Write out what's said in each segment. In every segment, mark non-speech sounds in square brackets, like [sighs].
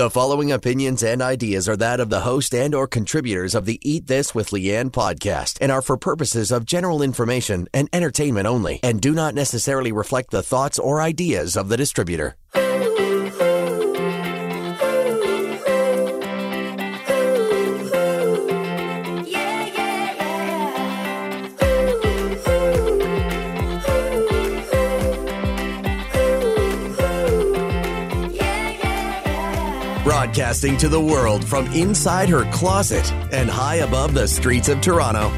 The following opinions and ideas are that of the host and or contributors of the Eat This with Leanne podcast and are for purposes of general information and entertainment only and do not necessarily reflect the thoughts or ideas of the distributor. Broadcasting to the world from inside her closet and high above the streets of Toronto.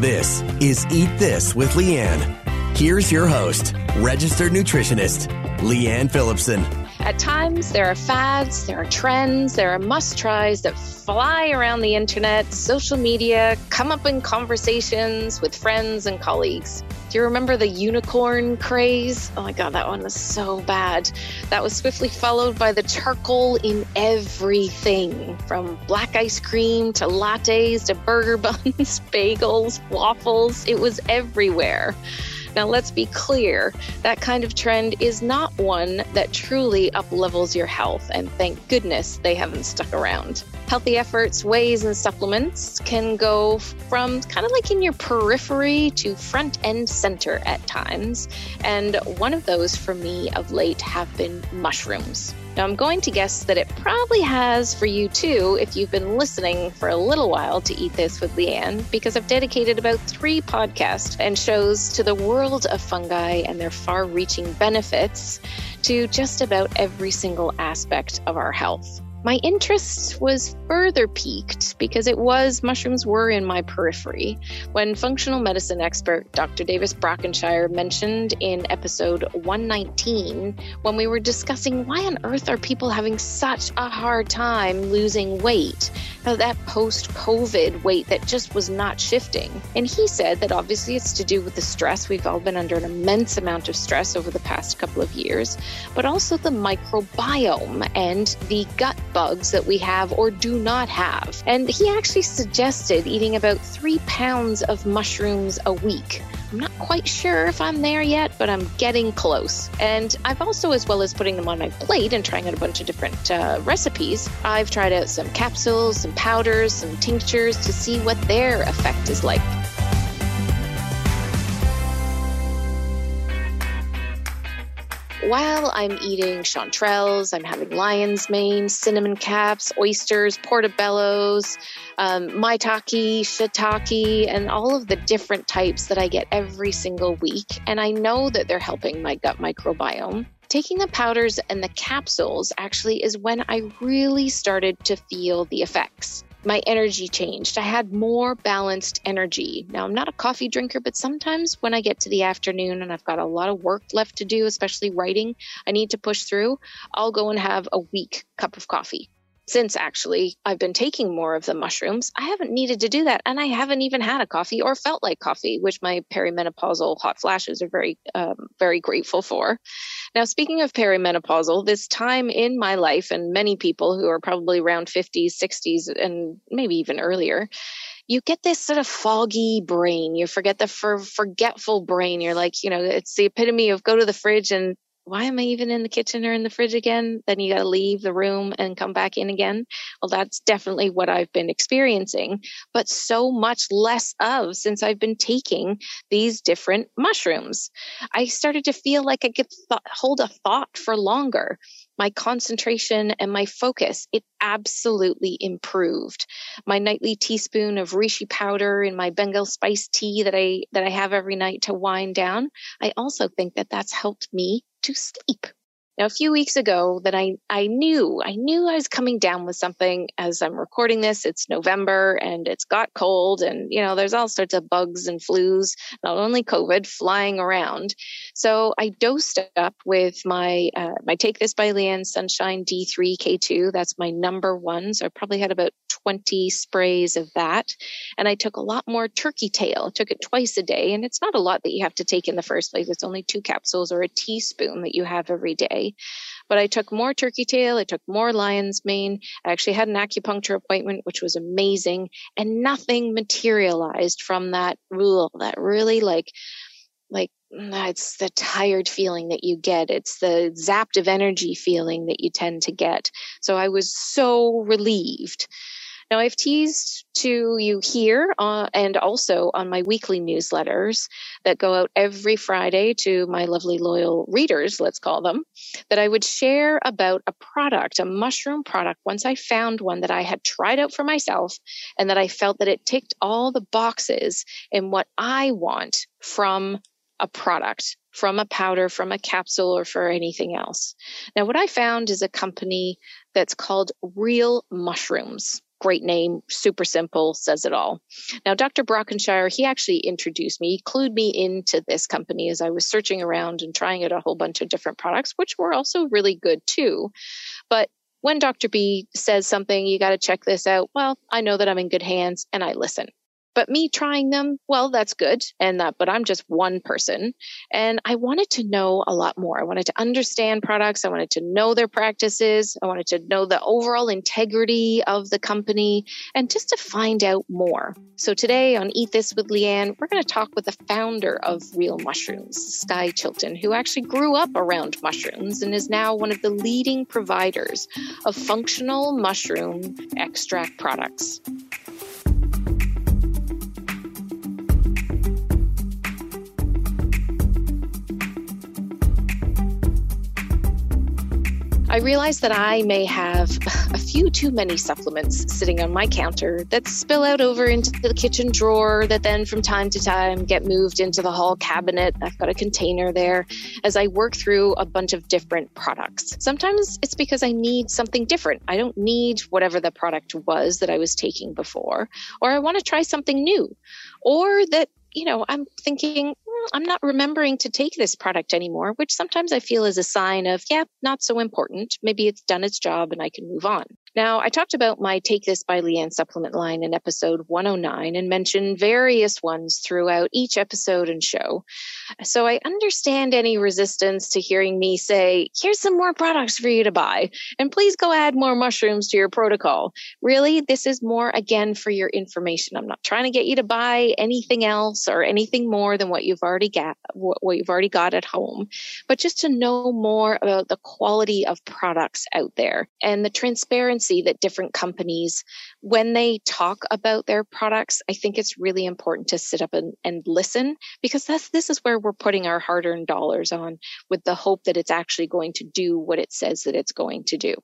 This is Eat This with Leanne. Here's your host, registered nutritionist, Leanne Phillipson. At times, there are fads, there are trends, there are must tries that fly around the internet, social media, come up in conversations with friends and colleagues. Do you remember the unicorn craze? Oh my God, that one was so bad. That was swiftly followed by the charcoal in everything from black ice cream to lattes to burger [laughs] buns, bagels, waffles. It was everywhere. Now, let's be clear that kind of trend is not one that truly uplevels your health, and thank goodness they haven't stuck around. Healthy efforts, ways, and supplements can go from kind of like in your periphery to front and center at times. And one of those for me of late have been mushrooms. Now, I'm going to guess that it probably has for you too if you've been listening for a little while to Eat This with Leanne, because I've dedicated about three podcasts and shows to the world of fungi and their far reaching benefits to just about every single aspect of our health. My interest was further piqued because it was mushrooms were in my periphery when functional medicine expert Dr. Davis Brockenshire mentioned in episode 119 when we were discussing why on earth are people having such a hard time losing weight, how that post COVID weight that just was not shifting. And he said that obviously it's to do with the stress. We've all been under an immense amount of stress over the past couple of years, but also the microbiome and the gut bugs that we have or do not have. And he actually suggested eating about three pounds of mushrooms a week. I'm not quite sure if I'm there yet, but I'm getting close. And I've also, as well as putting them on my plate and trying out a bunch of different uh, recipes, I've tried out some capsules, some powders, some tinctures to see what their effect is like. While I'm eating chanterelles, I'm having lion's mane, cinnamon caps, oysters, portobellos, um, maitake, shiitake, and all of the different types that I get every single week. And I know that they're helping my gut microbiome. Taking the powders and the capsules actually is when I really started to feel the effects my energy changed. I had more balanced energy. Now, I'm not a coffee drinker, but sometimes when I get to the afternoon and I've got a lot of work left to do, especially writing, I need to push through, I'll go and have a weak cup of coffee since actually I've been taking more of the mushrooms, I haven't needed to do that. And I haven't even had a coffee or felt like coffee, which my perimenopausal hot flashes are very, um, very grateful for. Now, speaking of perimenopausal, this time in my life, and many people who are probably around 50s, 60s, and maybe even earlier, you get this sort of foggy brain. You forget the for- forgetful brain. You're like, you know, it's the epitome of go to the fridge and why am I even in the kitchen or in the fridge again? Then you got to leave the room and come back in again. Well, that's definitely what I've been experiencing, but so much less of since I've been taking these different mushrooms. I started to feel like I could th- hold a thought for longer. My concentration and my focus, it absolutely improved. My nightly teaspoon of reishi powder in my Bengal spice tea that I, that I have every night to wind down. I also think that that's helped me to sleep. Now, a few weeks ago that I, I knew, I knew I was coming down with something as I'm recording this. It's November and it's got cold and, you know, there's all sorts of bugs and flus, not only COVID flying around. So I dosed up with my, uh, my Take This by Leanne Sunshine D3 K2. That's my number one. So I probably had about 20 sprays of that. And I took a lot more turkey tail, I took it twice a day. And it's not a lot that you have to take in the first place. It's only two capsules or a teaspoon that you have every day. But I took more turkey tail. I took more lion's mane. I actually had an acupuncture appointment, which was amazing. And nothing materialized from that rule, that really like, like mm, it's the tired feeling that you get. It's the zapped of energy feeling that you tend to get. So I was so relieved now, I've teased to you here uh, and also on my weekly newsletters that go out every Friday to my lovely loyal readers, let's call them, that I would share about a product, a mushroom product, once I found one that I had tried out for myself and that I felt that it ticked all the boxes in what I want from a product from a powder, from a capsule, or for anything else. Now, what I found is a company that's called Real Mushrooms great name, super simple, says it all. Now, Dr. Brockenshire, he actually introduced me, he clued me into this company as I was searching around and trying out a whole bunch of different products, which were also really good too. But when Dr. B says something, you got to check this out. Well, I know that I'm in good hands and I listen. But me trying them, well, that's good. And that, but I'm just one person. And I wanted to know a lot more. I wanted to understand products. I wanted to know their practices. I wanted to know the overall integrity of the company and just to find out more. So today on Eat This with Leanne, we're going to talk with the founder of Real Mushrooms, Sky Chilton, who actually grew up around mushrooms and is now one of the leading providers of functional mushroom extract products. I realize that I may have a few too many supplements sitting on my counter that spill out over into the kitchen drawer, that then from time to time get moved into the hall cabinet. I've got a container there as I work through a bunch of different products. Sometimes it's because I need something different. I don't need whatever the product was that I was taking before, or I want to try something new, or that you know, I'm thinking, I'm not remembering to take this product anymore, which sometimes I feel is a sign of, yeah, not so important. Maybe it's done its job and I can move on. Now, I talked about my Take This by Leanne supplement line in episode 109 and mentioned various ones throughout each episode and show. So I understand any resistance to hearing me say, here's some more products for you to buy, and please go add more mushrooms to your protocol. Really, this is more again for your information. I'm not trying to get you to buy anything else or anything more than what you've already got, what you've already got at home, but just to know more about the quality of products out there and the transparency see that different companies, when they talk about their products, I think it's really important to sit up and, and listen because that's this is where we're putting our hard-earned dollars on with the hope that it's actually going to do what it says that it's going to do.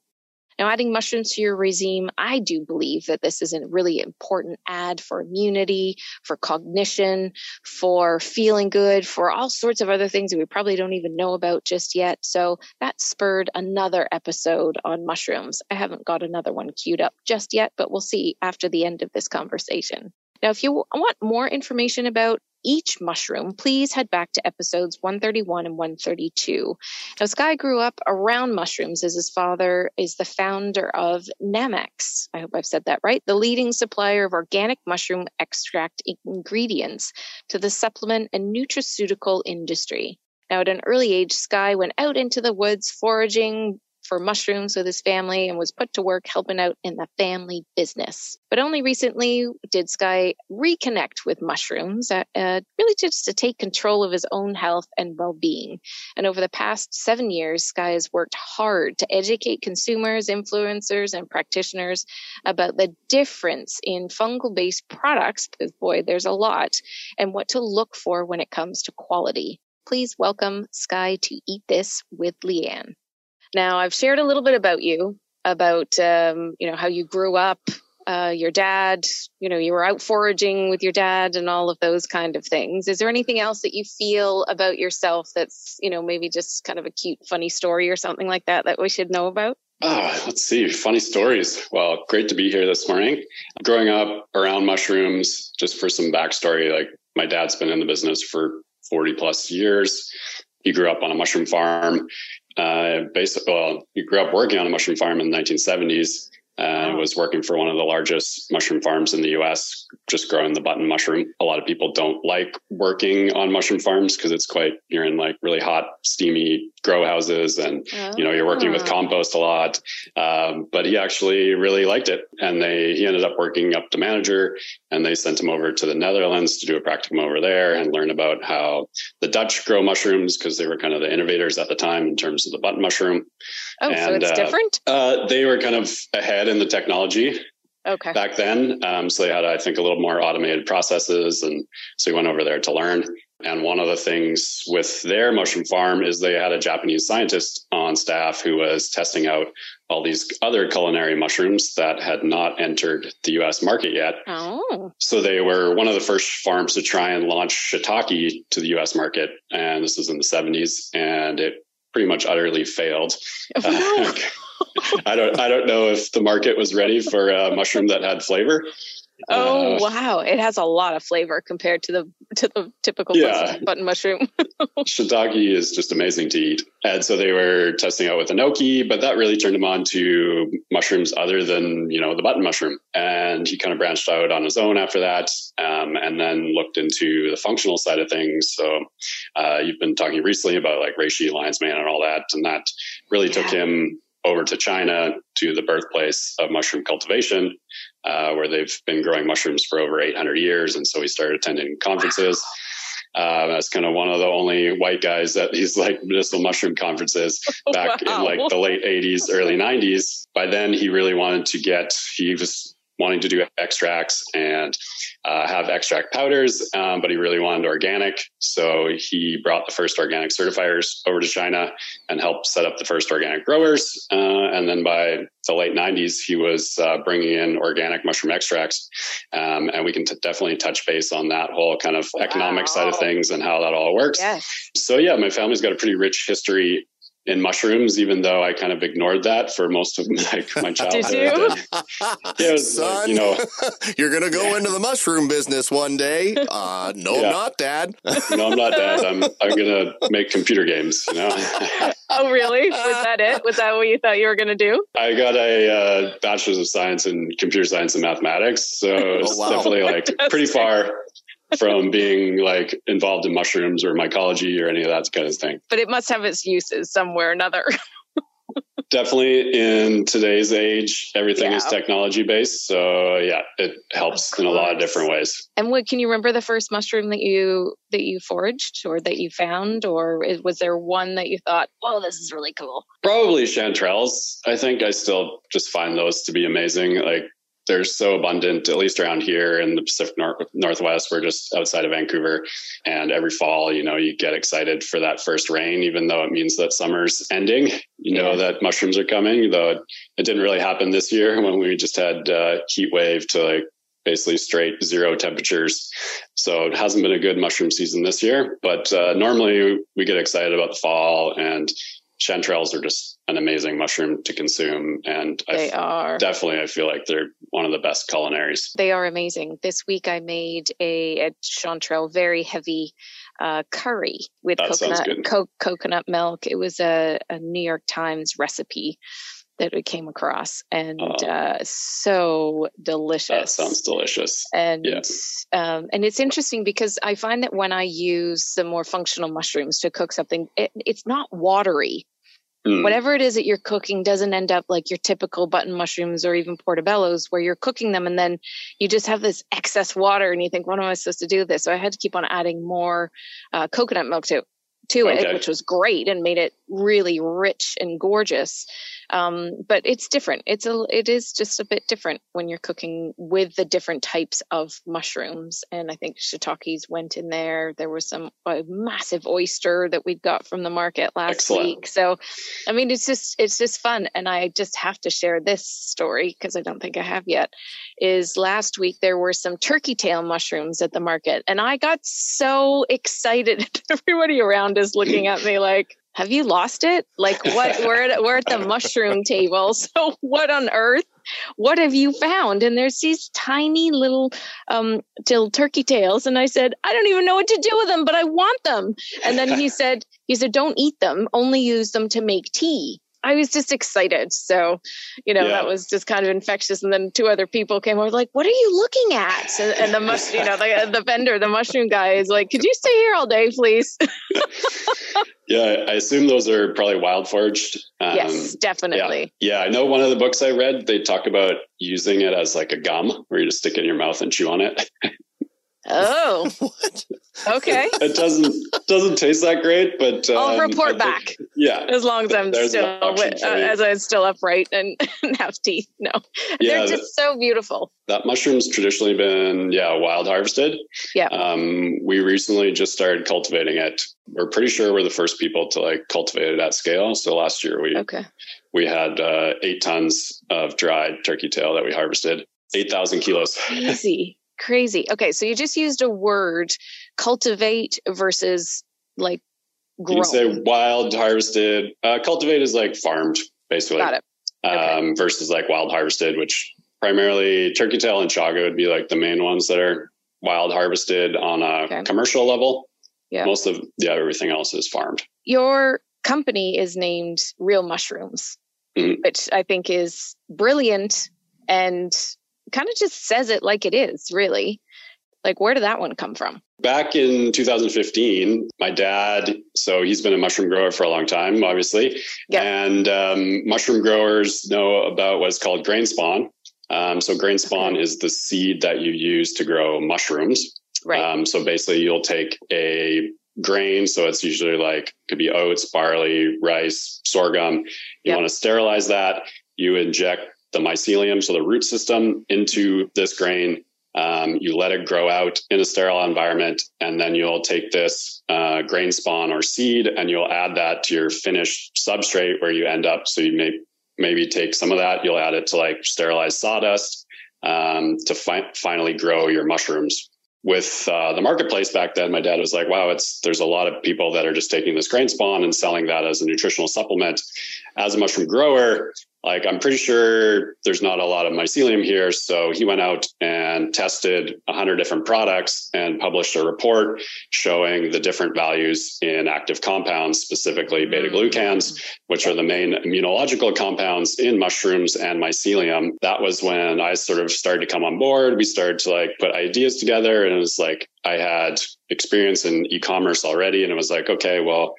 Now, adding mushrooms to your regime, I do believe that this is a really important add for immunity, for cognition, for feeling good, for all sorts of other things that we probably don't even know about just yet. So that spurred another episode on mushrooms. I haven't got another one queued up just yet, but we'll see after the end of this conversation. Now, if you want more information about each mushroom, please head back to episodes 131 and 132. Now, Sky grew up around mushrooms as his father is the founder of Nammex. I hope I've said that right. The leading supplier of organic mushroom extract ingredients to the supplement and nutraceutical industry. Now, at an early age, Sky went out into the woods foraging, for mushrooms with his family and was put to work helping out in the family business. But only recently did Sky reconnect with mushrooms, uh, uh, really just to take control of his own health and well being. And over the past seven years, Sky has worked hard to educate consumers, influencers, and practitioners about the difference in fungal based products, because boy, there's a lot, and what to look for when it comes to quality. Please welcome Sky to Eat This with Leanne. Now, I've shared a little bit about you, about um, you know how you grew up, uh, your dad. You know, you were out foraging with your dad, and all of those kind of things. Is there anything else that you feel about yourself that's you know maybe just kind of a cute, funny story or something like that that we should know about? Oh, let's see. Funny stories. Well, great to be here this morning. Growing up around mushrooms, just for some backstory, like my dad's been in the business for 40 plus years. He grew up on a mushroom farm uh, basically, well, he grew up working on a mushroom farm in the 1970s. And was working for one of the largest mushroom farms in the US, just growing the button mushroom. A lot of people don't like working on mushroom farms because it's quite, you're in like really hot, steamy grow houses and, oh. you know, you're working with ah. compost a lot. Um, but he actually really liked it. And they, he ended up working up to manager and they sent him over to the Netherlands to do a practicum over there and learn about how the Dutch grow mushrooms because they were kind of the innovators at the time in terms of the button mushroom. Oh, and, so it's uh, different? Uh, they were kind of ahead in the technology okay. back then. Um, so they had, I think, a little more automated processes. And so we went over there to learn. And one of the things with their mushroom farm is they had a Japanese scientist on staff who was testing out all these other culinary mushrooms that had not entered the US market yet. Oh. So they were one of the first farms to try and launch shiitake to the US market. And this was in the 70s. And it pretty much utterly failed. [laughs] Oh, [laughs] I don't I don't know if the market was ready for a mushroom that had flavor. Oh uh, wow! It has a lot of flavor compared to the to the typical yeah. button mushroom. [laughs] Shiitake is just amazing to eat, and so they were testing out with enoki, but that really turned him on to mushrooms other than you know the button mushroom, and he kind of branched out on his own after that, um, and then looked into the functional side of things. So uh, you've been talking recently about like reishi, lion's mane, and all that, and that really yeah. took him over to China to the birthplace of mushroom cultivation, uh, where they've been growing mushrooms for over 800 years. And so we started attending conferences. Uh, that's kind of one of the only white guys at these like medicinal mushroom conferences back wow. in like the late 80s, early 90s. By then, he really wanted to get, he was wanting to do extracts and uh, have extract powders, um, but he really wanted organic. So he brought the first organic certifiers over to China and helped set up the first organic growers. Uh, and then by the late 90s, he was uh, bringing in organic mushroom extracts. Um, and we can t- definitely touch base on that whole kind of wow. economic side of things and how that all works. Yes. So, yeah, my family's got a pretty rich history in mushrooms, even though I kind of ignored that for most of like my [laughs] childhood. Did you? yeah, [laughs] Son, you know, [laughs] you're gonna go yeah. into the mushroom business one day. Uh, no, yeah. I'm not, Dad. no, I'm not, Dad. I'm I'm gonna make computer games. You know. oh, really? Was that it? Was that what you thought you were gonna do? I got a uh, bachelor's of science in computer science and mathematics, so oh, it's wow. definitely like pretty far from being like involved in mushrooms or mycology or any of that kind of thing. But it must have its uses somewhere or another. [laughs] Definitely in today's age, everything yeah. is technology based. So yeah, it helps in a lot of different ways. And what can you remember the first mushroom that you that you foraged or that you found, or was there one that you thought, "Oh, this is really cool"? Probably chanterelles. I think I still just find those to be amazing. Like they're so abundant, at least around here in the Pacific North, Northwest. We're just outside of Vancouver. And every fall, you know, you get excited for that first rain, even though it means that summer's ending. You know yeah. that mushrooms are coming, though it didn't really happen this year when we just had uh, heat wave to like basically straight zero temperatures. So it hasn't been a good mushroom season this year, but uh, normally we get excited about the fall and chanterelles are just an amazing mushroom to consume and they are. definitely i feel like they're one of the best culinaries. They are amazing. This week i made a, a chanterelle very heavy uh, curry with that coconut co- coconut milk. It was a, a new york times recipe that we came across and uh, uh, so delicious. That sounds delicious. And yeah. um, and it's interesting because I find that when I use the more functional mushrooms to cook something, it, it's not watery. Mm. Whatever it is that you're cooking doesn't end up like your typical button mushrooms or even portobellos where you're cooking them and then you just have this excess water and you think, what am I supposed to do with this? So I had to keep on adding more uh, coconut milk to to okay. it, which was great and made it really rich and gorgeous. Um, but it's different. It's a, it is just a bit different when you're cooking with the different types of mushrooms. And I think shiitakes went in there. There was some a massive oyster that we got from the market last Excellent. week. So, I mean, it's just, it's just fun. And I just have to share this story because I don't think I have yet is last week there were some turkey tail mushrooms at the market and I got so [laughs] excited. [laughs] Everybody around is looking at me like, have you lost it? Like what [laughs] we're at, we're at the mushroom table. [laughs] So what on earth? What have you found? And there's these tiny little um till turkey tails. And I said, I don't even know what to do with them, but I want them. And then he [laughs] said, he said, don't eat them, only use them to make tea. I was just excited. So, you know, Yeah. that was just kind of infectious. And then two other people came over, like, "What are you looking at?" And, and the mush, you know, the, the vendor, the mushroom guy, is like, "Could you stay here all day, please?" [laughs] [laughs] Yeah, I assume those are probably wild foraged. Um, yes, definitely. Yeah, I know one of the books I read, they talk about using it as like a gum where you just stick it in your mouth and chew on it. [laughs] Oh, [laughs] What? okay. [laughs] It doesn't doesn't taste that great, but um, I'll I report think- back Yeah, as long as I'm still option wi- for uh, as I'm still upright and, [laughs] and have teeth. No, Yeah, they're just so beautiful. that mushroom's traditionally been yeah wild harvested. Yeah. Um, we recently just started cultivating it. We're pretty sure we're the first people to like cultivate it at scale. So last year we Okay. we had uh, eight tons of dried turkey tail that we harvested, eight thousand kilos. Crazy, crazy. Okay, so you just used a word, cultivate versus like You grow. can say wild harvested. Uh, cultivate is like farmed, basically. Got it. Okay. Um, versus like wild harvested, which primarily turkey tail and chaga would be like the main ones that are wild harvested on a Okay. commercial level. Yeah. Most of yeah, everything else is farmed. Your company is named Real Mushrooms, Mhm. which I think is brilliant and kind of just says it like it is, really. Like, where did that one come from? Back in 2015, my dad, so he's been a mushroom grower for a long time, obviously. Yeah. And um, mushroom growers know about what's called grain spawn. Um, so, grain spawn Okay. is the seed that you use to grow mushrooms. Right. Um, so, basically, you'll take a grain, so it's usually like, could be oats, barley, rice, sorghum. You Yep. want to sterilize that. You inject the mycelium, so the root system, into this grain. Um, you let it grow out in a sterile environment, and then you'll take this uh, grain spawn or seed and you'll add that to your finished substrate where you end up. So you may maybe take some of that, you'll add it to like sterilized sawdust um, to fi- finally grow your mushrooms. With uh, the marketplace back then, my dad was like, "Wow, it's there's a lot of people that are just taking this grain spawn and selling that as a nutritional supplement." As a mushroom grower, like I'm pretty sure there's not a lot of mycelium here. So he went out and tested 100 different products and published a report showing the different values in active compounds, specifically beta mm. glucans, which are the main immunological compounds in mushrooms and mycelium. That was when I sort of started to come on board. We started to like put ideas together and it was like I had experience in e-commerce already and it was like, okay, well,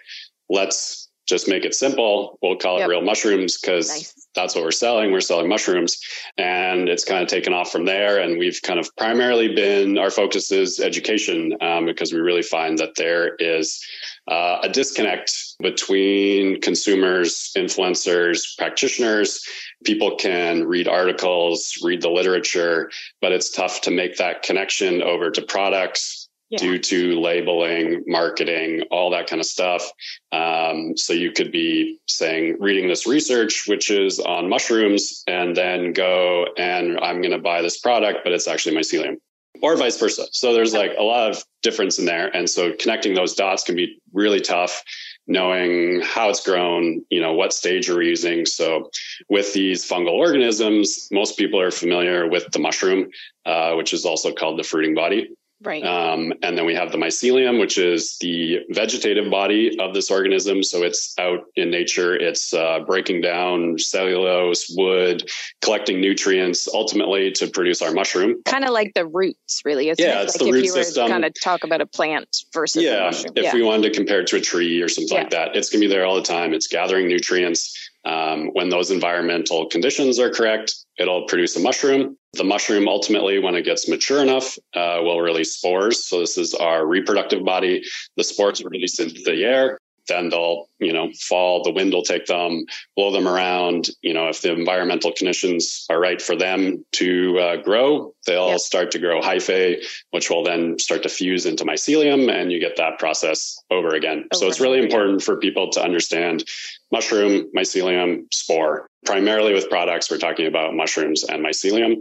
let's just make it simple. We'll call it Yep. real mushrooms because Nice. That's what we're selling. We're selling mushrooms. And it's kind of taken off from there. And we've kind of primarily been, our focus is education um, because we really find that there is uh, a disconnect between consumers, influencers, practitioners. People can read articles, read the literature, but it's tough to make that connection over to products Yeah. due to labeling, marketing, all that kind of stuff. Um, so you could be saying, reading this research, which is on mushrooms, and then go and I'm going to buy this product, but it's actually mycelium, or vice versa. So there's like a lot of difference in there. And so connecting those dots can be really tough, knowing how it's grown, you know, what stage you're using. So with these fungal organisms, most people are familiar with the mushroom, uh, which is also called the fruiting body. Right. Um, and then we have the mycelium, which is the vegetative body of this organism. So it's out in nature. It's uh, breaking down cellulose, wood, collecting nutrients, ultimately to produce our mushroom. kind of like the roots, really. Isn't Yeah, it? it's like the if root you were system. kind of talk about a plant versus a Yeah, if yeah. we wanted to compare it to a tree or something Yeah. like that, it's going to be there all the time. It's gathering nutrients. Um, when those environmental conditions are correct, it'll produce a mushroom. The mushroom ultimately, when it gets mature enough, uh, will release spores. So this is our reproductive body. The spores are released into the air. Then they'll, you know, fall. The wind will take them, blow them around. You know, if the environmental conditions are right for them to uh, grow, they'll start to grow hyphae, which will then start to fuse into mycelium, and you get that process over again. so it's really important for people to understand mushroom, mycelium, spore. Primarily with products, we're talking about mushrooms and mycelium.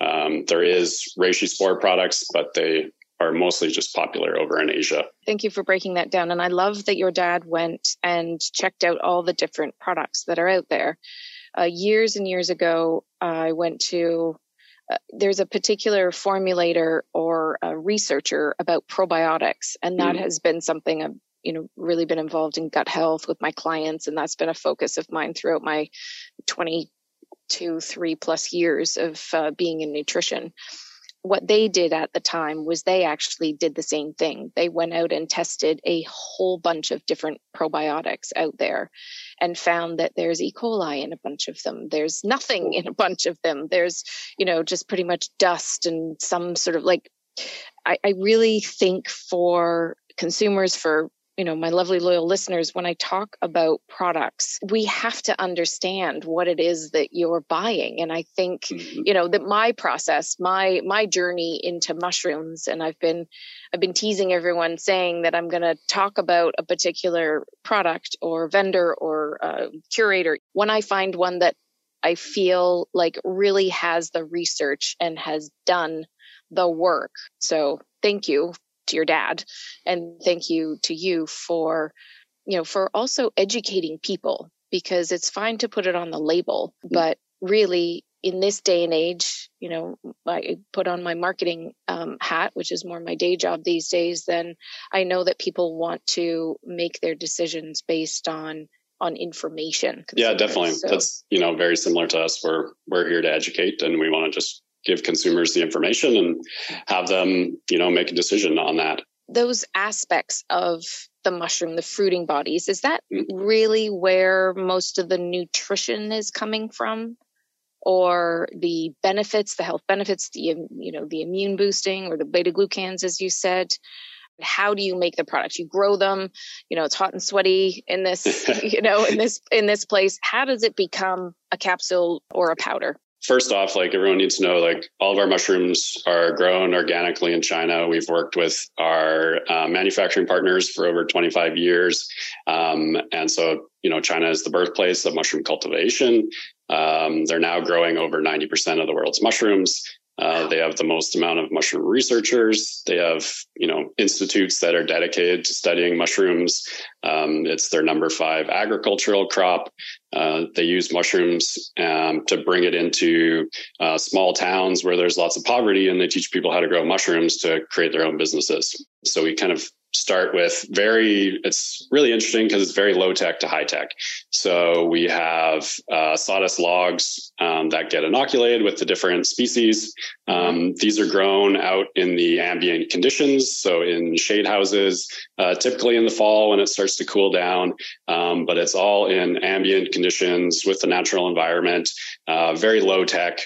Um, there is reishi spore products, but they are mostly just popular over in Asia. Thank you for breaking that down. And I love that your dad went and checked out all the different products that are out there. Uh, years and years ago, I went to, uh, there's a particular formulator or a researcher about probiotics, and that Mm. has been something I've you know, really been involved in gut health with my clients, and that's been a focus of mine throughout my 22, three plus years of uh, being in nutrition what they did at the time was they actually did the same thing. They went out and tested a whole bunch of different probiotics out there and found that there's E. coli in a bunch of them. There's nothing in a bunch of them. There's, you know, just pretty much dust and some sort of like, I, I really think for consumers, for you know my lovely loyal listeners when i talk about products we have to understand what it is that you're buying. And i think mm-hmm. you know that my process my my journey into mushrooms and i've been i've been teasing everyone saying that i'm going to talk about a particular product or vendor or uh, curator. When i find one that i feel like really has the research and has done the work. So thank you to your dad. And thank you to you for you know for also educating people because it's fine to put it on the label mm-hmm. but really in this day and age you know i put on my marketing um, hat which is more my day job these days then i know that people want to make their decisions based on on information yeah definitely. So, that's you know very similar to us. We're we're here to educate and we want to just give consumers the information and have them, you know, make a decision on that. Those aspects of the mushroom, the fruiting bodies, is that mm-hmm. really where most of the nutrition is coming from? Or the benefits, the health benefits, the you know, the immune boosting or the beta glucans, as you said. How do you make the products? You grow them, you know, it's hot and sweaty in this, [laughs] you know, in this in this place. How does it become a capsule or a powder? First off, like everyone needs to know, like all of our mushrooms are grown organically in China. We've worked with our uh, manufacturing partners for over 25 years. Um, and so, you know, China is the birthplace of mushroom cultivation. Um, they're now growing over 90% of the world's mushrooms. Uh, they have the most amount of mushroom researchers. They have, you know, institutes that are dedicated to studying mushrooms. Um, it's their number five agricultural crop. Uh, they use mushrooms um, to bring it into uh, small towns where there's lots of poverty, and they teach people how to grow mushrooms to create their own businesses. So we kind of start with very it's really interesting because it's very low tech to high tech. So we have uh, sawdust logs um, that get inoculated with the different species. Um, these are grown out in the ambient conditions so in shade houses uh, typically in the fall when it starts to cool down. Um, but it's all in ambient conditions with the natural environment uh, very low tech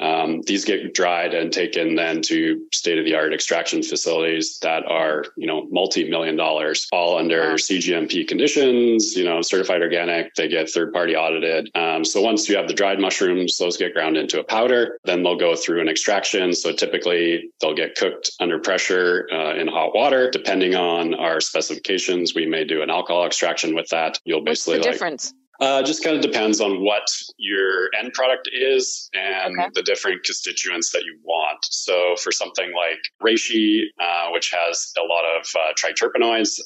um, these get dried and taken then to state of the art extraction facilities that are, you know, multi million dollars, all under. CGMP conditions, you know, certified organic. They get third party audited. Um, so once you have the dried mushrooms, those get ground into a powder. Then they'll go through an extraction. So typically they'll get cooked under pressure uh, in hot water. Depending on our specifications, we may do an alcohol extraction with that. You'll basically What's the like, difference? Uh, just kind of depends on what your end product is and okay. the different constituents that you want. So for something like reishi, uh, which has a lot of uh, triterpenoids,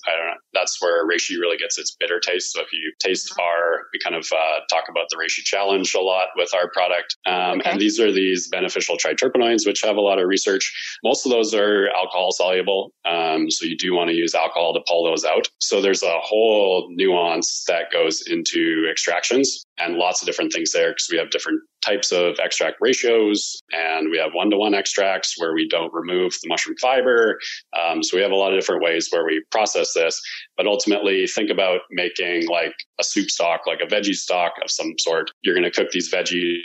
that's where reishi really gets its bitter taste. So if you taste mm-hmm. our, we kind of uh, talk about the reishi challenge a lot with our product. Um, okay. And these are these beneficial triterpenoids, which have a lot of research. Most of those are alcohol soluble. Um, so you do want to use alcohol to pull those out. So there's a whole nuance that goes into extractions and lots of different things there because we have different types of extract ratios and we have one to one extracts where we don't remove the mushroom fiber. Um, so we have a lot of different ways where we process this. But ultimately, think about making like a soup stock, like a veggie stock of some sort. You're going to cook these veggies,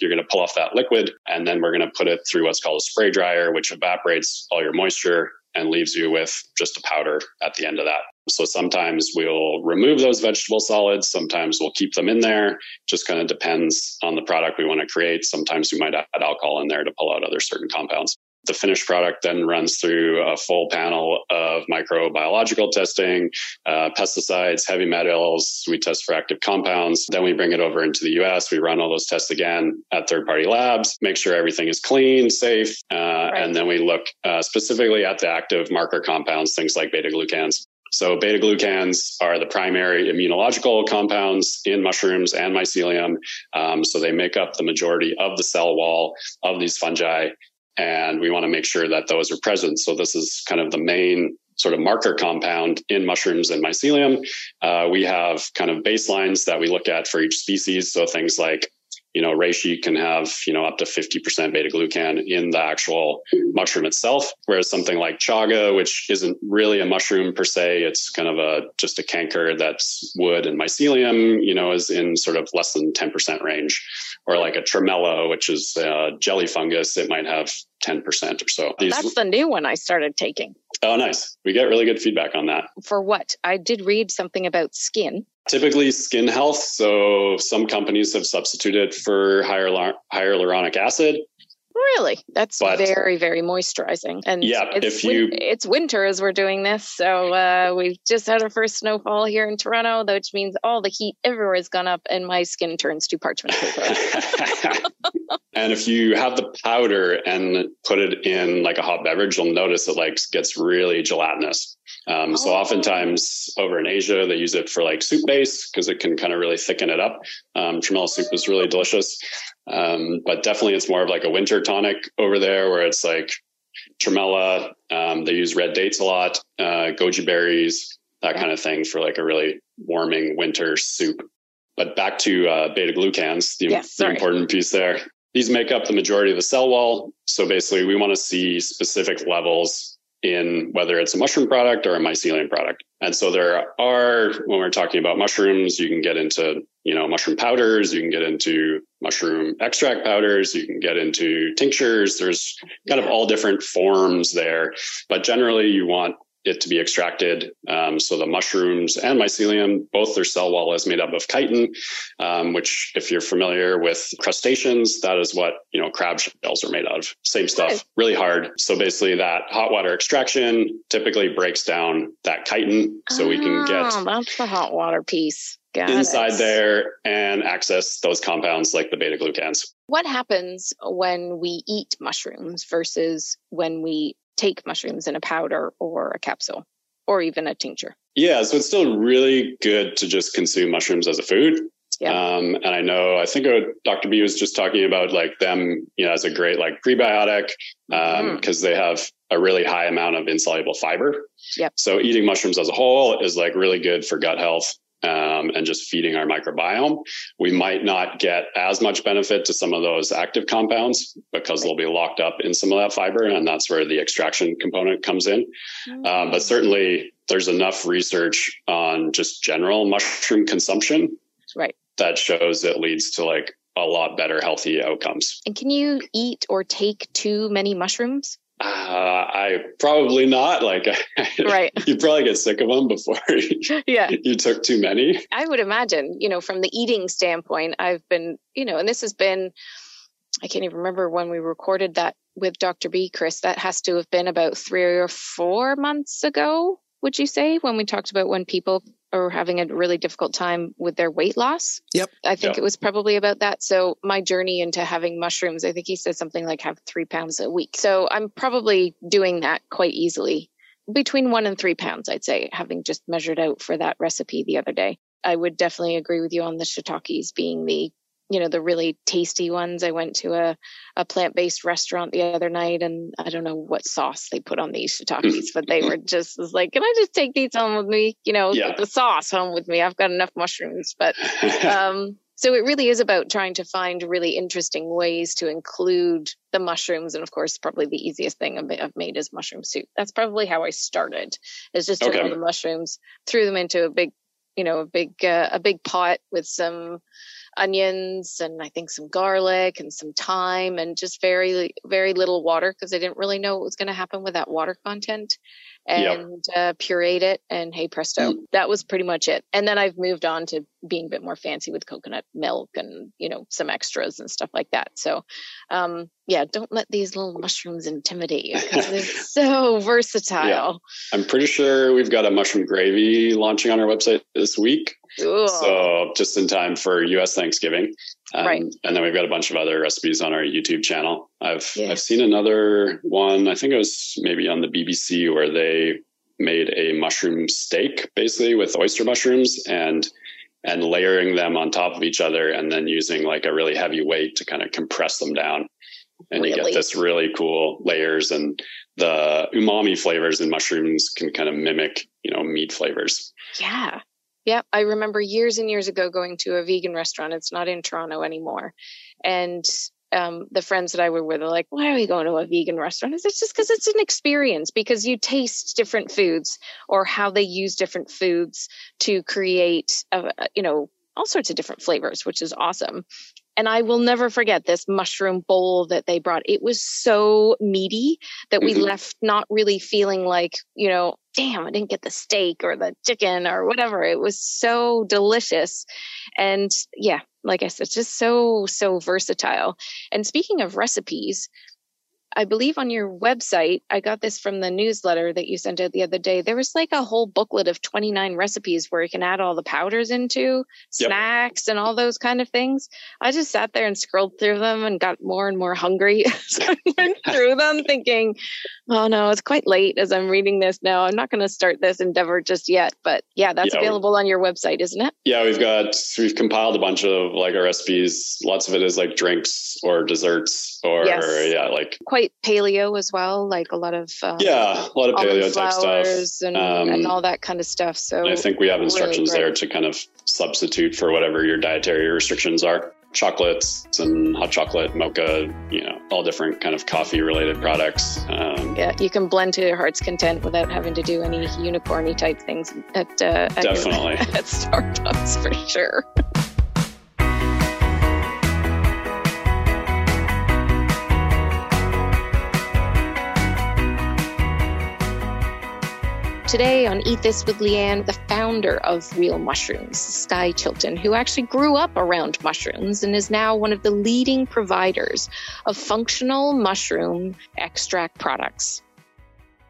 you're going to pull off that liquid, and then we're going to put it through what's called a spray dryer, which evaporates all your moisture and leaves you with just a powder at the end of that. So sometimes we'll remove those vegetable solids. Sometimes we'll keep them in there. Just kind of depends on the product we want to create. Sometimes we might add alcohol in there to pull out other certain compounds. The finished product then runs through a full panel of microbiological testing, uh, pesticides, heavy metals. We test for active compounds. Then we bring it over into the US. We run all those tests again at third party labs, make sure everything is clean, safe. Uh, right. And then we look uh, specifically at the active marker compounds, things like beta glucans. So beta glucans are the primary immunological compounds in mushrooms and mycelium. Um, so they make up the majority of the cell wall of these fungi. And we want to make sure that those are present. So this is kind of the main sort of marker compound in mushrooms and mycelium. Uh, we have kind of baselines that we look at for each species. So things like you know, reishi can have, you know, up to 50% beta glucan in the actual mushroom itself. Whereas something like chaga, which isn't really a mushroom per se, it's kind of a, just a canker that's wood and mycelium, you know, is in sort of less than 10% range. Or like a tremella, which is a jelly fungus, it might have 10% or so. These, that's the new one I started taking. Oh, nice. We get really good feedback on that. For what? I did read something about skin typically skin health. So some companies have substituted for higher hyaluronic acid. Really, that's but, very very moisturizing. And yeah, if you it's winter as we're doing this, so uh, we've just had our first snowfall here in Toronto, which means all the heat everywhere has gone up, and my skin turns to parchment paper. [laughs] [laughs] and if you have the powder and put it in like a hot beverage, you'll notice it like gets really gelatinous. Um, so oh. oftentimes over in Asia, they use it for like soup base because it can kind of really thicken it up. Um, tremella soup is really delicious. Um, but definitely it's more of like a winter tonic over there where it's like tremella. Um, they use red dates a lot, uh, goji berries, that kind of thing for like a really warming winter soup. But back to uh, beta glucans, the, yes, the important piece there. These make up the majority of the cell wall. So basically, we want to see specific levels in whether it's a mushroom product or a mycelium product. And so there are, when we're talking about mushrooms, you can get into, you know, mushroom powders, you can get into mushroom extract powders, you can get into tinctures. There's kind of all different forms there, but generally you want it to be extracted. Um, so the mushrooms and mycelium, both their cell wall is made up of chitin, um, which if you're familiar with crustaceans, that is what, you know, crab shells are made of. Same stuff, really hard. So basically that hot water extraction typically breaks down that chitin so oh, we can get. Oh, that's the hot water piece. Got inside it. there and access those compounds like the beta glucans. What happens when we eat mushrooms versus when we take mushrooms in a powder or a capsule or even a tincture. Yeah, so it's still really good to just consume mushrooms as a food. Yeah. Um, and I know, I think Dr. B was just talking about like them, you know, as a great like prebiotic, um, because mm. they have a really high amount of insoluble fiber. Yep. So eating mushrooms as a whole is like really good for gut health um, and just feeding our microbiome. We might not get as much benefit to some of those active compounds because they'll be locked up in some of that fiber, and that's where the extraction component comes in. Mm-hmm. Um, but certainly, there's enough research on just general mushroom consumption, right, that shows it leads to like a lot better healthy outcomes. And can you eat or take too many mushrooms? Uh, I probably not. Like, [laughs] right? you probably get sick of them before. [laughs] yeah, you took too many. I would imagine. You know, from the eating standpoint, I've been, you know, and this has been. I can't even remember when we recorded that with Dr. B, Chris. That has to have been about three or four months ago. Would you say when we talked about when people or having a really difficult time with their weight loss. Yep. I think yep. it was probably about that. So my journey into having mushrooms, I think he said something like have three pounds a week. So I'm probably doing that quite easily between one and three pounds, I'd say, having just measured out for that recipe the other day. I would definitely agree with you on the shiitakes being the you know the really tasty ones. I went to a, a plant-based restaurant the other night and i don't know what sauce they put on these shiitakes but they were just was like can i just take these home with me? You know yeah. the sauce home with me. I've got enough mushrooms but [laughs] um so it really is about trying to find really interesting ways to include the mushrooms and of course probably the easiest thing i've made is mushroom soup. That's probably how i started is just took okay. all the mushrooms threw them into a big you know a big uh, a big pot with some onions and I think some garlic and some thyme and just very, very little water because I didn't really know what was going to happen with that water content and yep. uh, pureed it. And hey, presto, mm. that was pretty much it. And then I've moved on to being a bit more fancy with coconut milk and, you know, some extras and stuff like that. So, um, yeah, don't let these little mushrooms intimidate you because they're [laughs] so versatile. Yeah. I'm pretty sure we've got a mushroom gravy launching on our website this week. Ooh. So just in time for U.S. Thanksgiving, um, right? And then we've got a bunch of other recipes on our YouTube channel. I've yeah. I've seen another one. I think it was maybe on the BBC where they made a mushroom steak, basically with oyster mushrooms and and layering them on top of each other, and then using like a really heavy weight to kind of compress them down. and Really? you get this really cool layers and the umami flavors in mushrooms can kind of mimic, you know, meat flavors. Yeah. Yeah. I remember years and years ago going to a vegan restaurant. It's not in Toronto anymore. And um, the friends that I were with are like, why are we going to a vegan restaurant? I said, It's just because it's an experience because you taste different foods or how they use different foods to create, uh, you know, all sorts of different flavors, which is awesome. And I will never forget this mushroom bowl that they brought. It was so meaty that we Mhm. left not really feeling like, you know, damn, I didn't get the steak or the chicken or whatever. It was so delicious. And yeah, like I said, just so, so versatile. And speaking of recipes, I believe on your website, I got this from the newsletter that you sent out the other day. There was like a whole booklet of 29 recipes where you can add all the powders into Yep. snacks and all those kind of things. I just sat there and scrolled through them and got more and more hungry. [laughs] so I went [laughs] through them thinking, oh no, it's quite late as I'm reading this now. I'm not going to start this endeavor just yet. But yeah, that's Yeah, available on your website, isn't it? Yeah, we've got we've compiled a bunch of like our recipes. Lots of it is like drinks or desserts or Yes. yeah, like Quite paleo as well, like a lot of um, yeah, a lot of paleo type stuff. and, Um, and all that kind of stuff. So I think we have really instructions there to kind of substitute for whatever your dietary restrictions are. Chocolates and hot chocolate, mocha, you know, all different kind of coffee related products. Um, yeah, you can blend to your heart's content without having to do any unicorny type things at, uh, at your- Definitely. [laughs] at Starbucks for sure. [laughs] Today on Eat This with Leanne, the founder of Real Mushrooms, Skye Chilton, who actually grew up around mushrooms and is now one of the leading providers of functional mushroom extract products.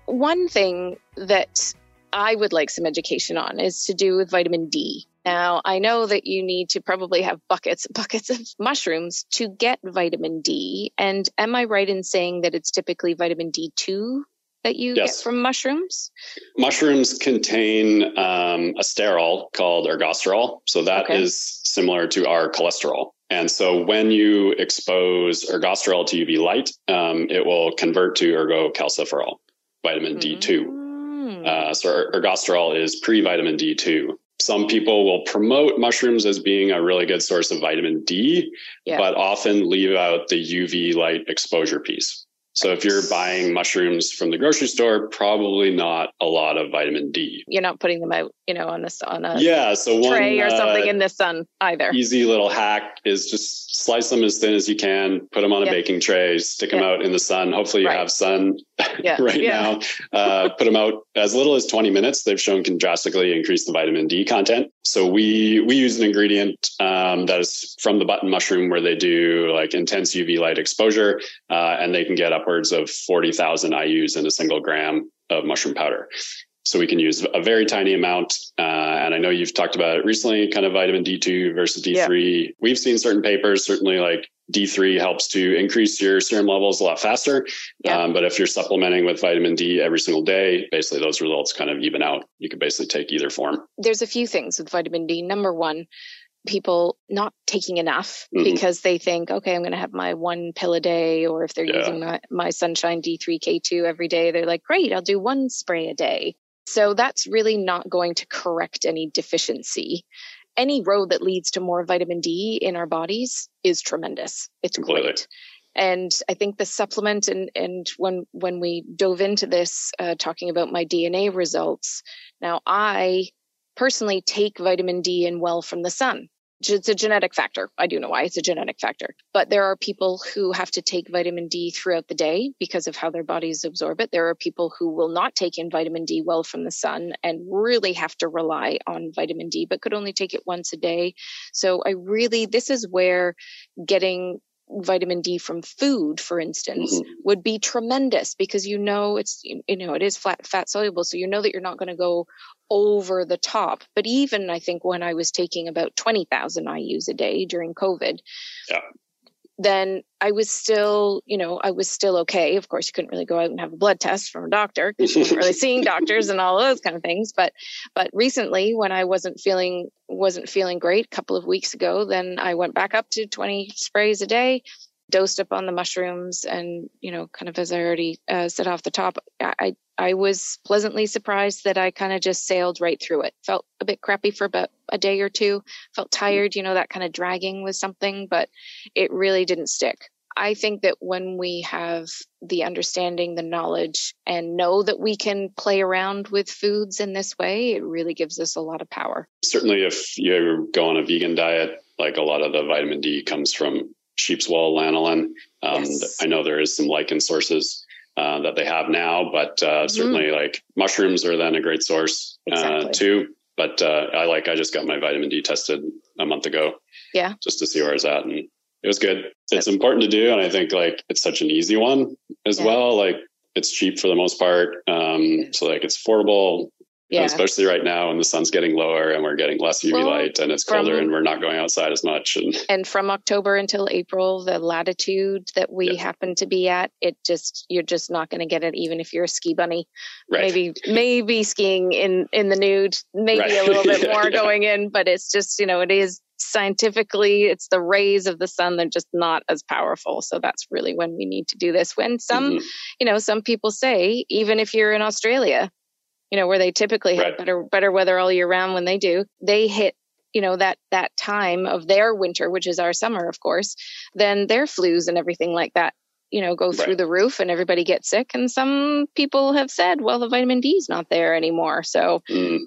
One thing that I would like some education on is to do with vitamin D. Now, I know that you need to probably have buckets and [laughs] buckets of mushrooms to get vitamin D. And am I right in saying that it's typically vitamin D2 that you Yes. get from mushrooms? Mushrooms contain um, a sterol called ergosterol. So that is Okay. similar to our cholesterol. And so when you expose ergosterol to UV light, um, it will convert to ergocalciferol, vitamin D2. Mm. Uh, so er- ergosterol is pre vitamin D2. Some people will promote mushrooms as being a really good source of vitamin D, Yeah. but often leave out the UV light exposure piece. So if you're buying mushrooms from the grocery store, probably not a lot of vitamin D. You're not putting them out, you know, on a, on a Yeah, so one tray or something uh, in the sun either. easy little hack is just slice them as thin as you can, put them on a Yeah. baking tray, stick them Yeah. out in the sun. Hopefully you Right. have sun [laughs] Yeah. right now. Uh, put them out as little as 20 minutes. They've shown can drastically increase the vitamin D content. So we we use an ingredient um, that is from the button mushroom where they do like intense UV light exposure, uh, and they can get upwards of 40,000 IU's in a single gram of mushroom powder. So we can use a very tiny amount. Uh, and I know you've talked about it recently, kind of vitamin D2 versus D3. We've seen certain papers, certainly like D3 helps to increase your serum levels a lot faster. Yeah. Um, but if you're supplementing with vitamin D every single day, basically those results kind of even out. You could basically take either form. There's a few things with vitamin D. Number one, people not taking enough Mhm. because they think, okay, I'm going to have my one pill a day, or if they're Yeah. using my, my Sunshine D3K2 every day, they're like, great, I'll do one spray a day. So that's really not going to correct any deficiency. Any road that leads to more vitamin D in our bodies is tremendous. It's Completely. great. And I think the supplement and and when when we dove into this, uh, talking about my DNA results, now I personally take vitamin D and well from the sun. It's a genetic factor. I do know why it's a genetic factor. But there are people who have to take vitamin D throughout the day because of how their bodies absorb it. There are people who will not take in vitamin D well from the sun and really have to rely on vitamin D, but could only take it once a day. So I really, this is where getting vitamin D from food, for instance, Mhm. would be tremendous because you know it's you know it is flat fat soluble, so you know that you're not going to go over the top. But even I think when I was taking about twenty thousand IU's a day during COVID, Yeah. Then I was still you know I was still okay. Of course, you couldn't really go out and have a blood test from a doctor because you weren't really seeing [laughs] doctors and all those kind of things. But but recently, when I wasn't feeling wasn't feeling great a couple of weeks ago, then I went back up to twenty sprays a day dosed up on the mushrooms and you know kind of as i already uh, said off the top i i was pleasantly surprised that i kind of just sailed right through it. Felt a bit crappy for about a day or two. Felt tired you know that kind of dragging with something but it really didn't stick. I think that when we have the understanding, the knowledge, and know that we can play around with foods in this way, it really gives us a lot of power. Certainly, if you go on a vegan diet, like a lot of the vitamin D comes from sheep's wool, lanolin. Um, yes. I know there is some lichen sources uh, that they have now, but uh, mm-hmm. certainly like mushrooms are then a great source uh, exactly. too. But uh, I like I just got my vitamin D tested a month ago. Yeah, just to see where it's at, and it was good. It's yep. important to do, and I think like it's such an easy one as yeah. well. Like it's cheap for the most part, um, so like it's affordable. Yeah. especially right now when the sun's getting lower and we're getting less UV well, light and it's colder from, and we're not going outside as much. And, [laughs] and from October until April, the latitude that we yeah. happen to be at, it just, you're just not going to get it even if you're a ski bunny. Right. Maybe, maybe skiing in, in the nude, maybe right. a little bit [laughs] more yeah. going in, but it's just, you know, it is scientifically it's the rays of the sun they're just not as powerful so that's really when we need to do this when some mm-hmm. you know some people say even if you're in australia you know where they typically right. have better better weather all year round when they do they hit you know that that time of their winter which is our summer of course then their flus and everything like that you know go through right. the roof and everybody gets sick and some people have said well the vitamin d is not there anymore so mm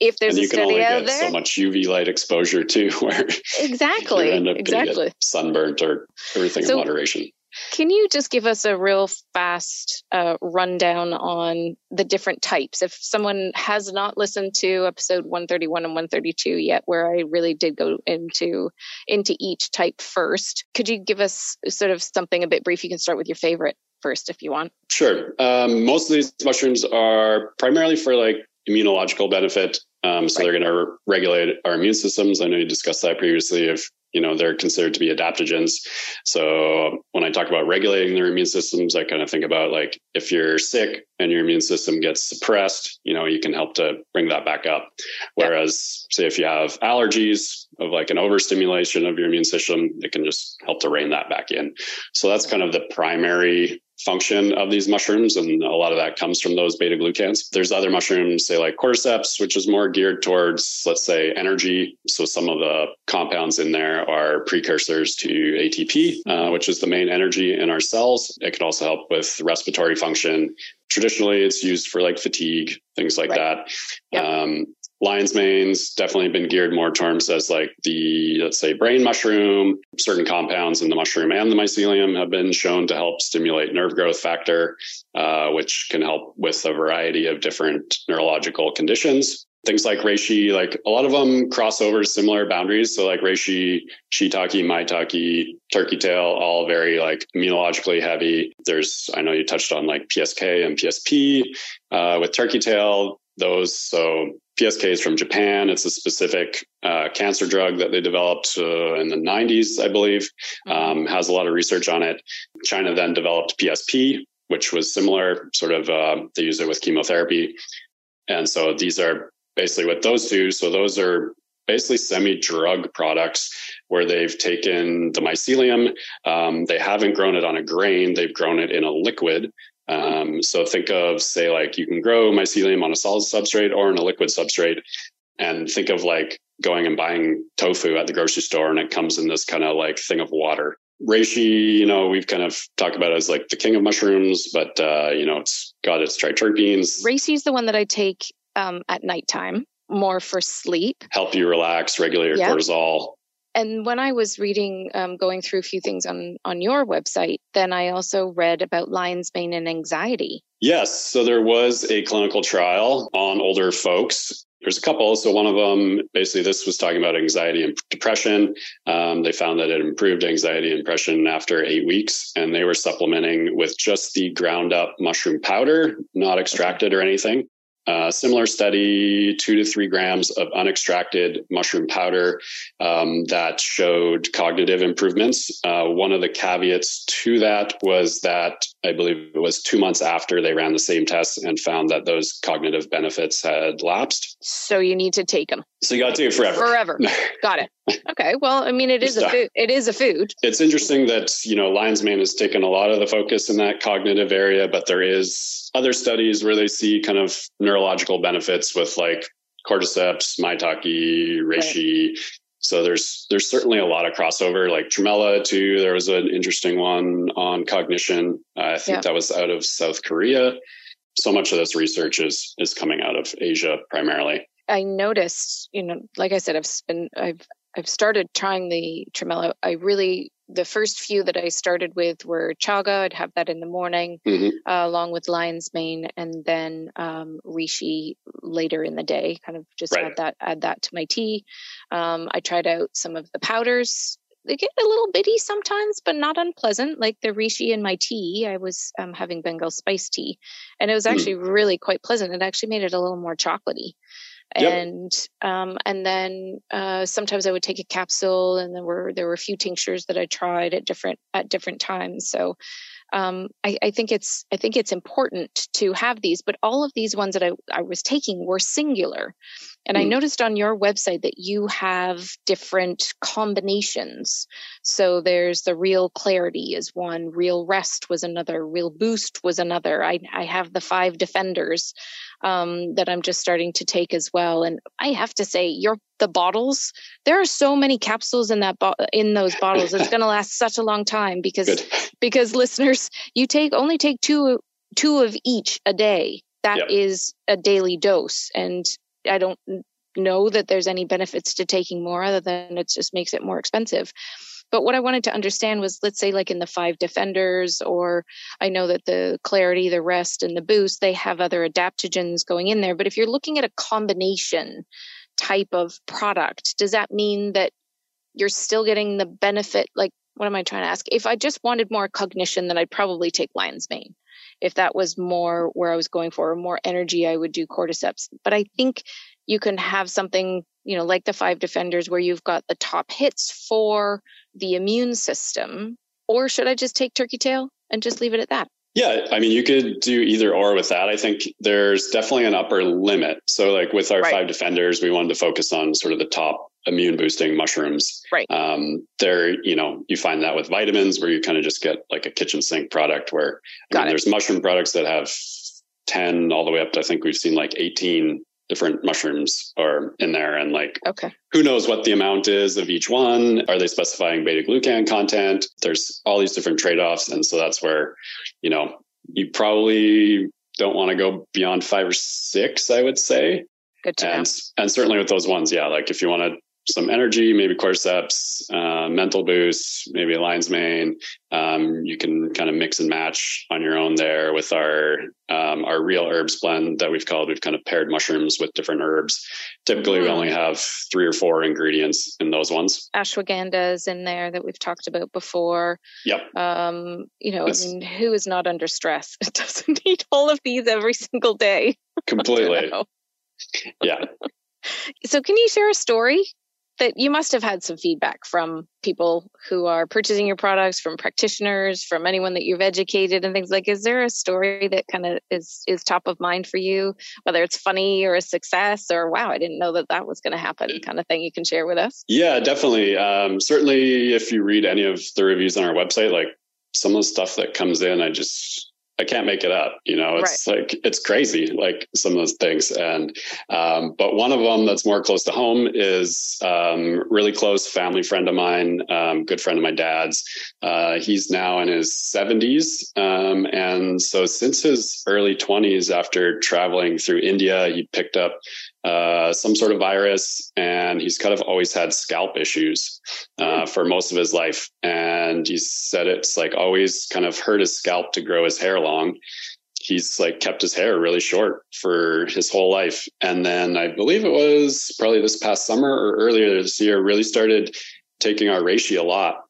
if there's and you can only get there, so much UV light exposure too, [laughs] where exactly, exactly sunburnt or everything so, in moderation. Can you just give us a real fast uh, rundown on the different types? If someone has not listened to episode 131 and 132 yet, where I really did go into into each type first, could you give us sort of something a bit brief? You can start with your favorite first if you want. Sure. Um, most of these mushrooms are primarily for like immunological benefit. Um, so right. they're going to regulate our immune systems. I know you discussed that previously. If you know they're considered to be adaptogens. So when I talk about regulating their immune systems, I kind of think about like if you're sick and your immune system gets suppressed, you know, you can help to bring that back up. Whereas, say if you have allergies of like an overstimulation of your immune system, it can just help to rein that back in. So that's kind of the primary function of these mushrooms, and a lot of that comes from those beta glucans. There's other mushrooms, say like cordyceps, which is more geared towards, let's say, energy. So some of the compounds in there are precursors to ATP, uh, which is the main energy in our cells. It can also help with respiratory function. Traditionally, it's used for like fatigue, things like right. that. Yep. Um, lion's mane's definitely been geared more towards as like the let's say brain mushroom. Certain compounds in the mushroom and the mycelium have been shown to help stimulate nerve growth factor uh, which can help with a variety of different neurological conditions. Things like reishi like a lot of them cross over similar boundaries. So like reishi shiitake maitake turkey tail all very like immunologically heavy. There's i know you touched on like psk and psp uh, with turkey tail those. So PSK is from Japan. It's a specific uh, cancer drug that they developed uh, in the 90s, I believe. Mm-hmm. Um, has a lot of research on it. China then developed PSP, which was similar. Sort of, uh, they use it with chemotherapy, and so these are basically what those do. So those are basically semi-drug products where they've taken the mycelium. Um, they haven't grown it on a grain; they've grown it in a liquid. Um, so think of, say, like you can grow mycelium on a solid substrate or in a liquid substrate. And think of like going and buying tofu at the grocery store and it comes in this kind of like thing of water. Reishi, you know, we've kind of talked about it as like the king of mushrooms, but, uh, you know, it's got its triterpenes. Reishi is the one that I take um, at nighttime more for sleep. Help you relax, regulate your yep. cortisol and when I was reading, um, going through a few things on on your website, then I also read about lion's mane and anxiety. Yes, so there was a clinical trial on older folks. There's a couple. So one of them, basically, this was talking about anxiety and depression. Um, they found that it improved anxiety and depression after eight weeks, and they were supplementing with just the ground up mushroom powder, not extracted or anything. Uh, similar study, two to three grams of unextracted mushroom powder um, that showed cognitive improvements. Uh, one of the caveats to that was that I believe it was two months after they ran the same tests and found that those cognitive benefits had lapsed. So you need to take them. So you got to take it forever. Forever. [laughs] got it. Okay. Well, I mean, it is a food. It is a food. It's interesting that you know lion's mane has taken a lot of the focus in that cognitive area, but there is other studies where they see kind of neurological benefits with like cordyceps, maitake, reishi. Right. So there's there's certainly a lot of crossover. Like tremella too. There was an interesting one on cognition. Uh, I think yeah. that was out of South Korea. So much of this research is is coming out of Asia primarily. I noticed, you know, like I said, I've been I've I've started trying the tremella. I really the first few that I started with were chaga. I'd have that in the morning, mm-hmm. uh, along with lion's mane, and then um, reishi later in the day. Kind of just right. add that add that to my tea. Um, I tried out some of the powders. They get a little bitty sometimes, but not unpleasant. Like the reishi in my tea, I was um, having Bengal spice tea, and it was hmm. actually mm. really quite pleasant. It actually made it a little more chocolatey and um, and then uh, sometimes I would take a capsule, and there were there were a few tinctures that I tried at different at different times. So um, I, I, think it's I think it's important to have these, but all of these ones that I, I was taking were singular. And mm. I hmm. noticed on your website that you have different combinations. So there's the real clarity is one, real rest was another, real boost was another. I, I have the five defenders um, that I'm just starting to take as well. And I have to say, your the bottles, there are so many capsules in that bo- in those bottles. It's going to last such a long time because Good. because listeners, you take only take two two of each a day. That yep. is a daily dose, and I don't know that there's any benefits to taking more other than it just makes it more expensive. But what I wanted to understand was, let's say, like in the five defenders, or I know that the clarity, the rest, and the boost, they have other adaptogens going in there. But if you're looking at a combination type of product, does that mean that you're still getting the benefit? Like, what am I trying to ask? If I just wanted more cognition, then I'd probably take lion's mane. If that was more where I was going for, more energy, I would do cordyceps. But I think you can have something, you know, like the five defenders where you've got the top hits for the immune system. Or should I just take turkey tail and just leave it at that? Yeah, I mean, you could do either or with that. I think there's definitely an upper limit. So, like with our right. five defenders, we wanted to focus on sort of the top immune boosting mushrooms. Right. Um, there, you know, you find that with vitamins where you kind of just get like a kitchen sink product where I mean, there's mushroom products that have 10 all the way up to, I think we've seen like 18 different mushrooms are in there and like okay who knows what the amount is of each one are they specifying beta glucan content there's all these different trade-offs and so that's where you know you probably don't want to go beyond five or six i would say Good to and, know. and certainly with those ones yeah like if you want to some energy, maybe cordyceps, uh, mental boost, maybe a lion's mane. Um, you can kind of mix and match on your own there with our um, our real herbs blend that we've called. We've kind of paired mushrooms with different herbs. Typically, mm. we only have three or four ingredients in those ones. Ashwagandha is in there that we've talked about before. Yep. Um, you know, it's, I mean, who is not under stress? [laughs] It doesn't need all of these every single day. [laughs] Completely. yeah. [laughs] So, can you share a story that you must have had some feedback from people who are purchasing your products, from practitioners, from anyone that you've educated and things like. Is there a story that kind of is is top of mind for you, whether it's funny or a success or wow, I didn't know that that was going to happen, kind of thing you can share with us? Yeah, definitely. Um, certainly, if you read any of the reviews on our website, like some of the stuff that comes in, I just I can't make it up. You know, it's right. like it's crazy, like some of those things. And um, but one of them that's more close to home is um, really close family friend of mine, um, good friend of my dad's. Uh, he's now in his seventies, um, and so since his early twenties, after traveling through India, he picked up uh, some sort of virus, and he's kind of always had scalp issues uh, hmm. for most of his life. And he said it's like always kind of hurt his scalp to grow his hair long. He's like kept his hair really short for his whole life. And then I believe it was probably this past summer or earlier this year, really started taking our reishi a lot.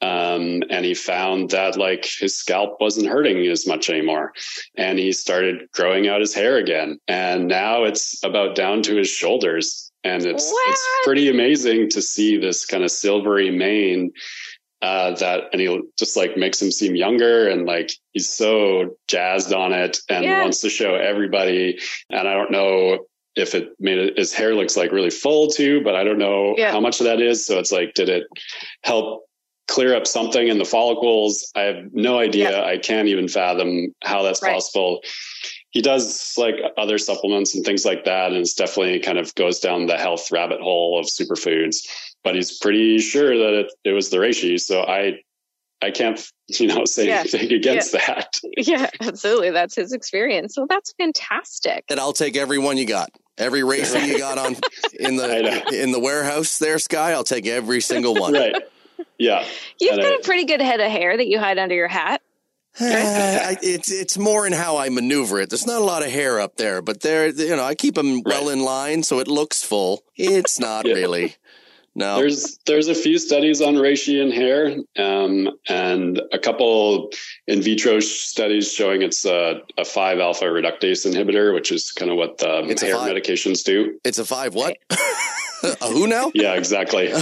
Um, and he found that like his scalp wasn't hurting as much anymore. And he started growing out his hair again. And now it's about down to his shoulders. And it's, it's pretty amazing to see this kind of silvery mane uh, that and he just like makes him seem younger and like he's so jazzed on it and yeah. wants to show everybody. And I don't know if it made it, his hair looks like really full too, but I don't know yeah. how much of that is. So it's like, did it help clear up something in the follicles? I have no idea. Yeah. I can't even fathom how that's right. possible. He does like other supplements and things like that, and it's definitely kind of goes down the health rabbit hole of superfoods. But he's pretty sure that it, it was the reishi. So I I can't, [laughs] you know, say yeah. anything against yeah. that. [laughs] Yeah, absolutely. That's his experience. So that's fantastic. And I'll take every one you got. Every reishi you got on [laughs] in the in the warehouse there, Skye. I'll take every single one. Right. [laughs] Yeah. You've and got I, a pretty good head of hair that you hide under your hat. [sighs] Uh, it's it's more in how I maneuver it. There's not a lot of hair up there, but there, you know, I keep them well in line so it looks full. It's not yeah. really. No. There's there's a few studies on reishi hair, um, and a couple in vitro studies showing it's a, a five alpha reductase inhibitor, which is kind of what the it's hair medications do. It's a five what? [laughs] [laughs] a who now? Yeah, exactly. [laughs] uh,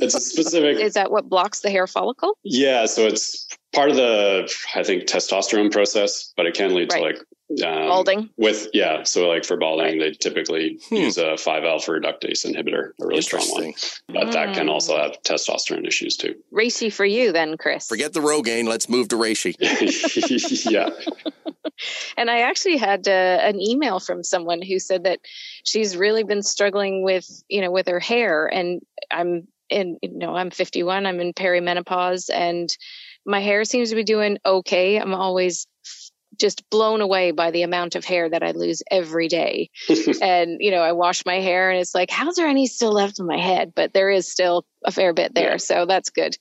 it's a specific. Is that what blocks the hair follicle? Yeah, so it's part of the I think testosterone process, but it can lead right. to like um, balding? with yeah so like for balding they typically hmm. use a 5-alpha reductase inhibitor a really strong one. But mm. that can hmm. also have testosterone issues too. Reishi for you then chris. Forget the rogaine let's move to reishi [laughs] yeah. [laughs] And i actually had uh, an email from someone who said that she's really been struggling with you know with her hair and i'm in you know i'm 51 i'm in perimenopause and my hair seems to be doing okay. I'm always just blown away by the amount of hair that I lose every day. [laughs] and, you know, I wash my hair and it's like, how's there any still left in my head? But there is still a fair bit there. Yeah. So that's good.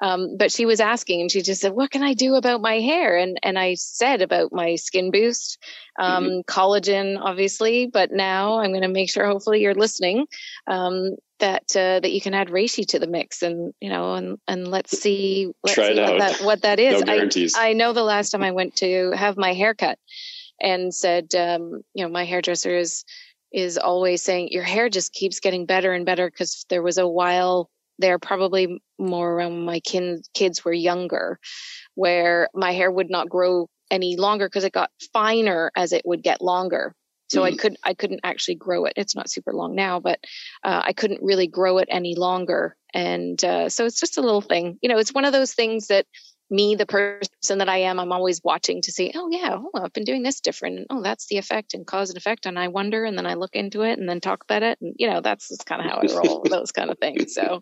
Um, but she was asking and she just said, what can I do about my hair? And, and I said about my skin boost, um, mm-hmm. collagen, obviously, but now I'm going to make sure hopefully you're listening. Um, that uh, that you can add reishi to the mix and you know and and let's see, let's Try see what, that, what that is. No guarantees. I, I know the last time i went to have my hair cut and said um, you know my hairdresser is is always saying your hair just keeps getting better and better because there was a while there probably more around my kin, kids were younger where my hair would not grow any longer because it got finer as it would get longer so mm-hmm. I could I couldn't actually grow it. It's not super long now, but uh, I couldn't really grow it any longer. And uh, so it's just a little thing. You know, it's one of those things that me, the person that I am, I'm always watching to see. Oh yeah, oh I've been doing this different. And, oh, that's the effect and cause and effect. And I wonder, and then I look into it, and then talk about it. And you know, that's just kind of how I roll. [laughs] those kind of things. So,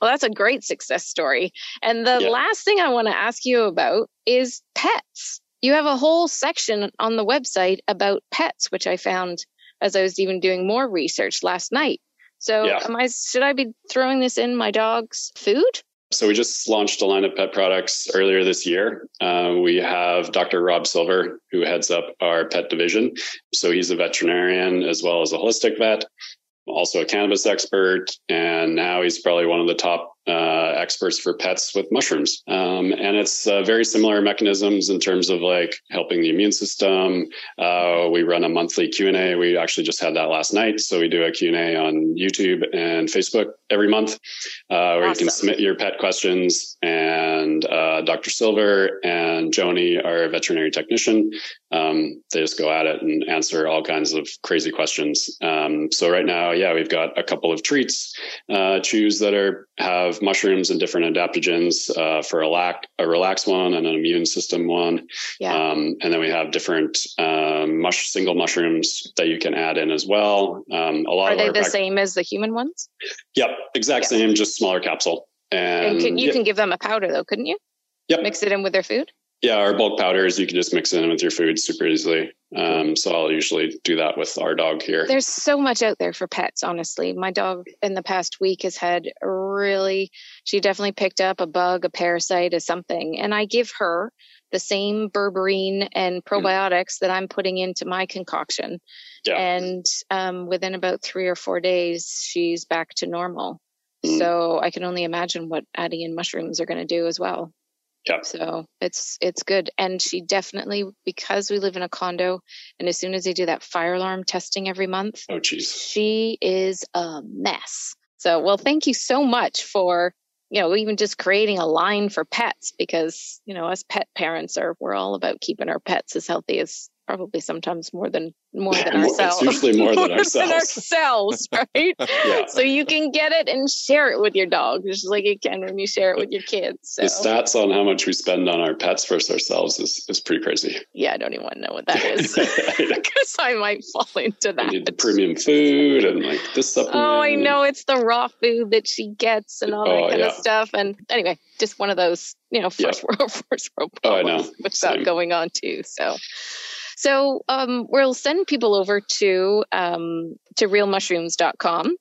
well, that's a great success story. And the yeah. last thing I want to ask you about is pets you have a whole section on the website about pets, which I found as I was even doing more research last night. So yeah. am I should I be throwing this in my dog's food? So we just launched a line of pet products earlier this year. Uh, we have Dr. Rob Silver, who heads up our pet division. So he's a veterinarian as well as a holistic vet, also a cannabis expert, and now he's probably one of the top uh, experts for pets with mushrooms. Um, and it's uh, very similar mechanisms in terms of like helping the immune system. Uh, we run a monthly Q&A. We actually just had that last night. So we do a Q&A on YouTube and Facebook every month uh, where awesome. you can submit your pet questions. And uh, Dr. Silver and Joni, our veterinary technician, um, they just go at it and answer all kinds of crazy questions. Um, so right now, yeah, we've got a couple of treats, uh, chews that are have mushrooms and different adaptogens uh, for a, lac- a relax one and an immune system one. Yeah. Um, and then we have different um, mush- single mushrooms that you can add in as well. Um, a lot Are they the same as the human ones? Yep, exact same, just smaller capsule. And, and can, you yeah. can give them a powder though, couldn't you? Yep. Mix it in with their food? Yeah, our bulk powders, you can just mix in with your food super easily. Um, so I'll usually do that with our dog here. There's so much out there for pets, honestly. My dog in the past week has had really, she definitely picked up a bug, a parasite, or something. And I give her the same berberine and hmm. probiotics mm. that I'm putting into my concoction. Yeah. And um, within about three or four days, she's back to normal. Mm. So I can only imagine what adding in mushrooms are going to do as well. Yeah. So it's it's good. And she definitely because we live in a condo and as soon as they do that fire alarm testing every month, oh geez. She is a mess. So well thank you so much for you know, even just creating a line for pets because, you know, us pet parents are we're all about keeping our pets as healthy as probably sometimes more than more than ourselves. It's usually more than [laughs] ourselves. Than ourselves, [laughs] right? yeah. So you can get it and share it with your dog, just like you can when you share it with your kids. So. The stats on how much we spend on our pets versus ourselves is, is pretty crazy. Yeah, I don't even want to know what that is [laughs] because I might fall into that. The premium food and like this supplement. Oh, I know it's the raw food that she gets and all that Oh, kind yeah. of stuff. And anyway, just one of those, you know, first world, first world Oh, I problems know. with Same. going on too. So, so um, we'll send people over to um, to realmushrooms.com.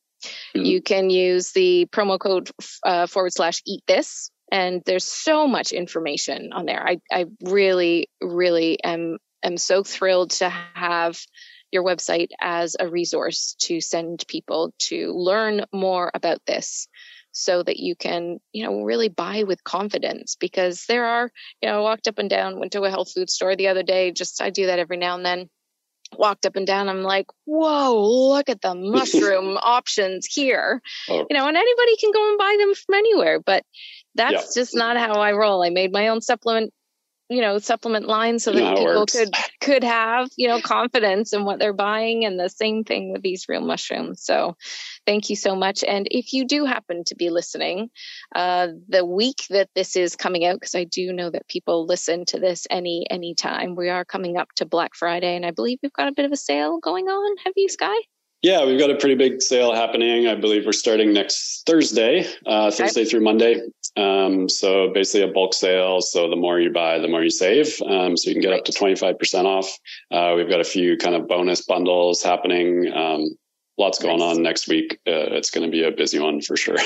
Mhm. You can use the promo code uh, forward slash eat this. And there's so much information on there. I, I really, really am am so thrilled to have your website as a resource to send people to learn more about this so that you can, you know, really buy with confidence because there are, you know, I walked up and down, went to a health food store the other day, just I do that every now and then. Walked up and down, I'm like, whoa, look at the [laughs] mushroom options here. Oh. You know, and anybody can go and buy them from anywhere, but that's Yeah. just not how I roll. I made my own supplement you know supplement line so that people works. could could have you know confidence in what they're buying and the same thing with these real mushrooms so thank you so much and if you do happen to be listening uh, the week that this is coming out because i do know that people listen to this any any time we are coming up to black friday and i believe we've got a bit of a sale going on have you Skye Yeah, we've got a pretty big sale happening. I believe we're starting next Thursday, uh, Thursday through Monday. Um, so basically a bulk sale. So the more you buy, the more you save. Um, so you can get up to 25% off. Uh, we've got a few kind of bonus bundles happening. Um, lots going Nice. on next week. Uh, it's going to be a busy one for sure.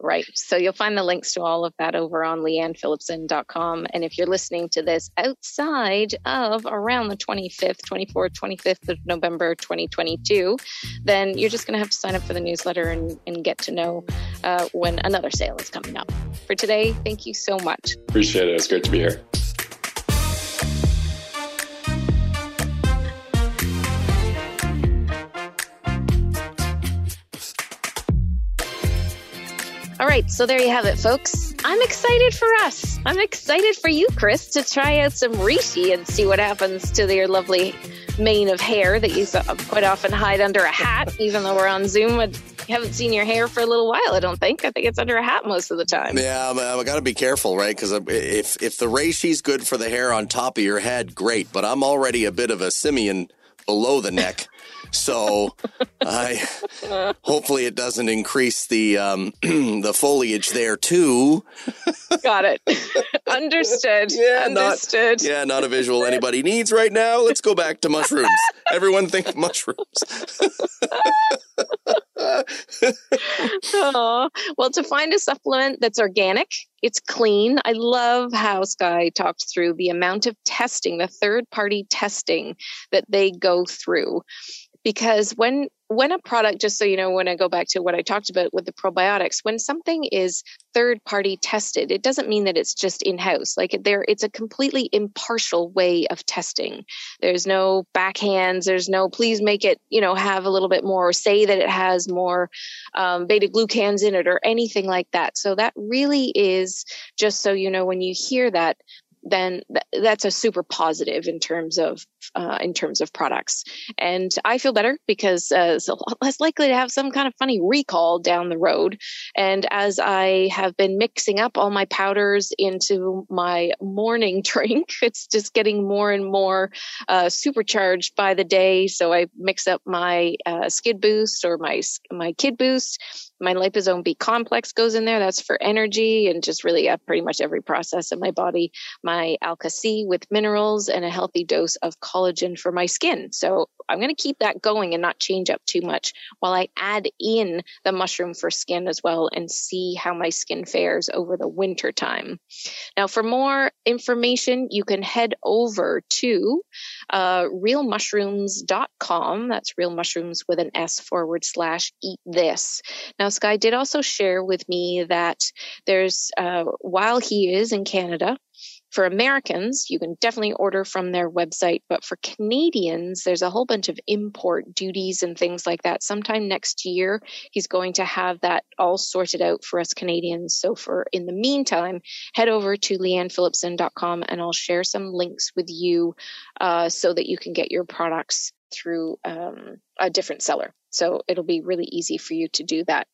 Right. So you'll find the links to all of that over on leannephillipson.com. And if you're listening to this outside of around the 25th, 24th, 25th of November 2022, then you're just going to have to sign up for the newsletter and, and get to know uh, when another sale is coming up. For today, thank you so much. Appreciate it. It's great to be here. All right, so there you have it, folks. I'm excited for us. I'm excited for you, Chris, to try out some reishi and see what happens to your lovely mane of hair that you quite often hide under a hat, even though we're on Zoom. I haven't seen your hair for a little while, I don't think. I think it's under a hat most of the time. Yeah, I got to be careful, right? Because if if the reishi's good for the hair on top of your head, great. But I'm already a bit of a simian below the neck, so I hopefully it doesn't increase the um, [clears throat] the foliage there too. Got it. [laughs] Understood. Yeah, not- Yeah, not a visual anybody needs right now. Let's go back to mushrooms. Everyone think mushrooms. Aw. Well, to find a supplement that's organic, it's clean. I love how Skye talked through the amount of testing, the third party testing that they go through. Because when when a product, just so you know, when I go back to what I talked about with the probiotics, when something is third party tested, it doesn't mean that it's just in house. Like there, it's a completely impartial way of testing. There's no backhands. There's no please make it, you know, have a little bit more, or say that it has more um, beta glucans in it or anything like that. So that really is just so you know when you hear that, then th- that's a super positive in terms of uh, in terms of products. And I feel better because uh, it's a lot less likely to have some kind of funny recall down the road. And as I have been mixing up all my powders into my morning [laughs] drink, it's just getting more and more uh, supercharged by the day. So I mix up my uh, Skin Boost or my my Kid Boost. My liposome B complex goes in there. That's for energy and just really uh, pretty much every process in my body. My Alka C with minerals and a healthy dose of collagen for my skin. So I'm going to keep that going and not change up too much while I add in the mushroom for skin as well and see how my skin fares over the winter time. Now, for more information, you can head over to uh, realmushrooms.com. That's real mushrooms with an S forward slash eat this. Now, Now, Skye did also share with me that there's, uh, while he is in Canada, for Americans, you can definitely order from their website, but for Canadians, there's a whole bunch of import duties and things like that. Sometime next year, he's going to have that all sorted out for us Canadians. So for in the meantime, head over to leannephillipson.com and I'll share some links with you uh, so that you can get your products through um, a different seller. So it'll be really easy for you to do that.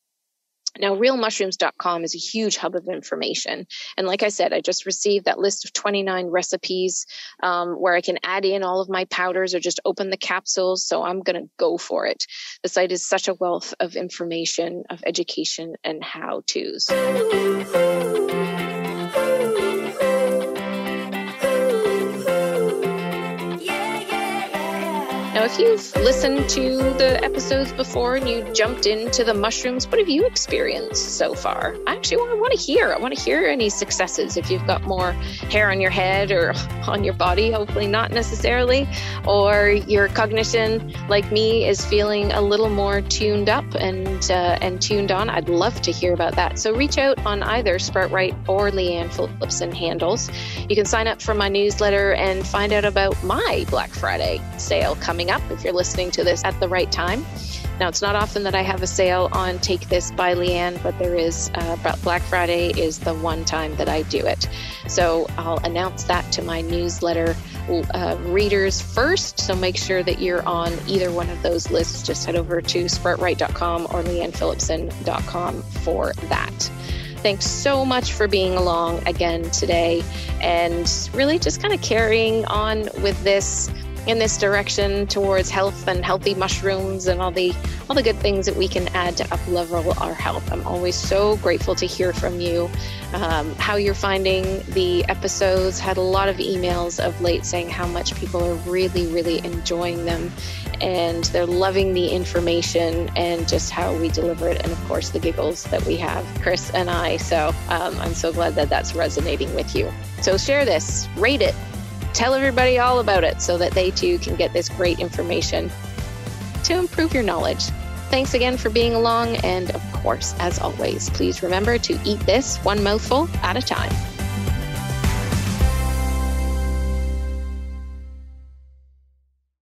Now, realmushrooms.com is a huge hub of information. And like I said, I just received that list of 29 recipes um, where I can add in all of my powders or just open the capsules. So I'm going to go for it. The site is such a wealth of information, of education, and how to's. Now, if you've listened to the episodes before and you jumped into the mushrooms, what have you experienced so far? I actually want, I want to hear. I want to hear any successes. If you've got more hair on your head or [laughs] on your body, hopefully not necessarily, or your cognition, like me, is feeling a little more tuned up and uh, and tuned on, I'd love to hear about that. So reach out on either Sprout Right or Leanne Phillipson handles. You can sign up for my newsletter and find out about my Black Friday sale coming up up if you're listening to this at the right time. Now, it's not often that I have a sale on Take This by Leanne, but there is. Uh, Black Friday is the one time that I do it. So I'll announce that to my newsletter uh, readers first. So make sure that you're on either one of those lists. Just head over to sproutright.com or leannephillipson.com for that. Thanks so much for being along again today and really just kind of carrying on with this in this direction towards health and healthy mushrooms and all the all the good things that we can add to up level our health. I'm always so grateful to hear from you, um, how you're finding the episodes. Had a lot of emails of late saying how much people are really, really enjoying them, and they're loving the information and just how we deliver it, and of course the giggles that we have, Chris and I. So um, I'm so glad that that's resonating with you. So share this, rate it, tell everybody all about it so that they too can get this great information to improve your knowledge. Thanks again for being along, and of course, as always, please remember to eat this one mouthful at a time.